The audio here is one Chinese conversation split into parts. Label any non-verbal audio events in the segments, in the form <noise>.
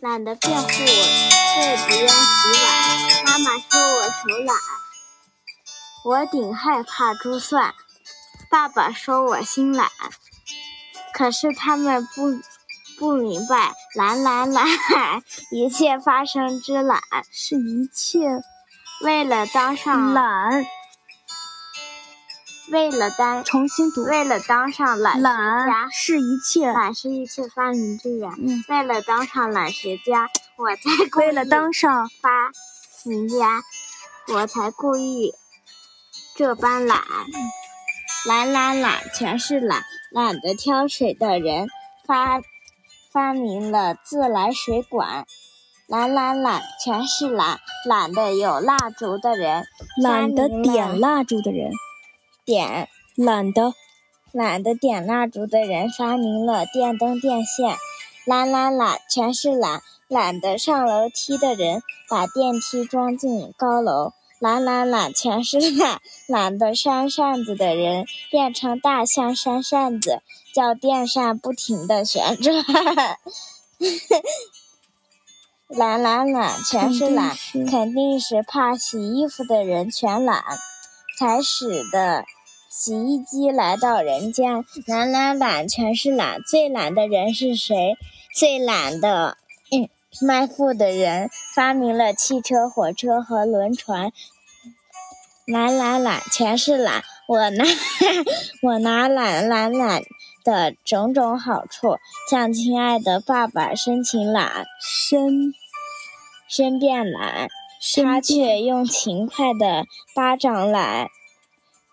懒得辩护，我也不愿洗碗。妈妈说我手懒，我顶害怕珠算。爸爸说我心懒，可是他们不不明白，懒懒懒，一切发生之懒是一切为了当上懒，为了当重新读，为了当上懒学懒家。是一切，懒是一切发明之源。嗯为了当上懒学家，我才故意为了当上发明家，我才故意这般懒。懒懒懒，全是懒，懒得挑水的人发发明了自来水管。懒懒懒，全是懒，懒得有蜡烛的人懒得点蜡烛的人，点懒得懒得点蜡烛的人发明了电灯、电线。懒懒懒，全是懒，懒得上楼梯的人把电梯装进高楼。懒懒懒，全是懒，懒得扇扇子的人变成大象扇扇子，叫电扇不停的旋转。懒懒懒，全是懒，肯定是肯定是怕洗衣服的人全懒，才使得洗衣机来到人间。懒懒懒，全是懒，最懒的人是谁？最懒的，嗯，卖富的人发明了汽车、火车和轮船。懒懒懒，全是懒。我拿 <laughs> 我拿懒懒懒的种种好处，向亲爱的爸爸申请懒，申申变懒。他却用勤快的巴掌懒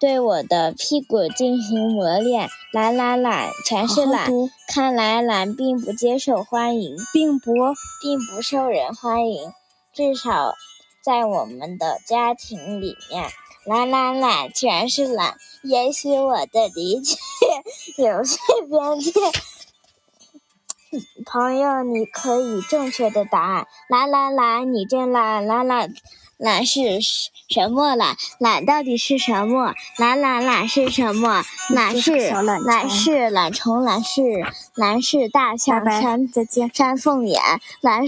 对我的屁股进行磨练。懒懒懒，全是懒。好好，看来懒并不接受欢迎，并不并不受人欢迎，至少在我们的家庭里面，懒懒懒全是懒。也许我的理解 <laughs> 有些偏见。朋友，你可以正确的答案。懒懒懒，你真懒！懒懒懒是什么懒？懒到底是什么？懒懒懒是什么？懒是懒是懒虫，懒是懒是大象山。山凤眼，懒。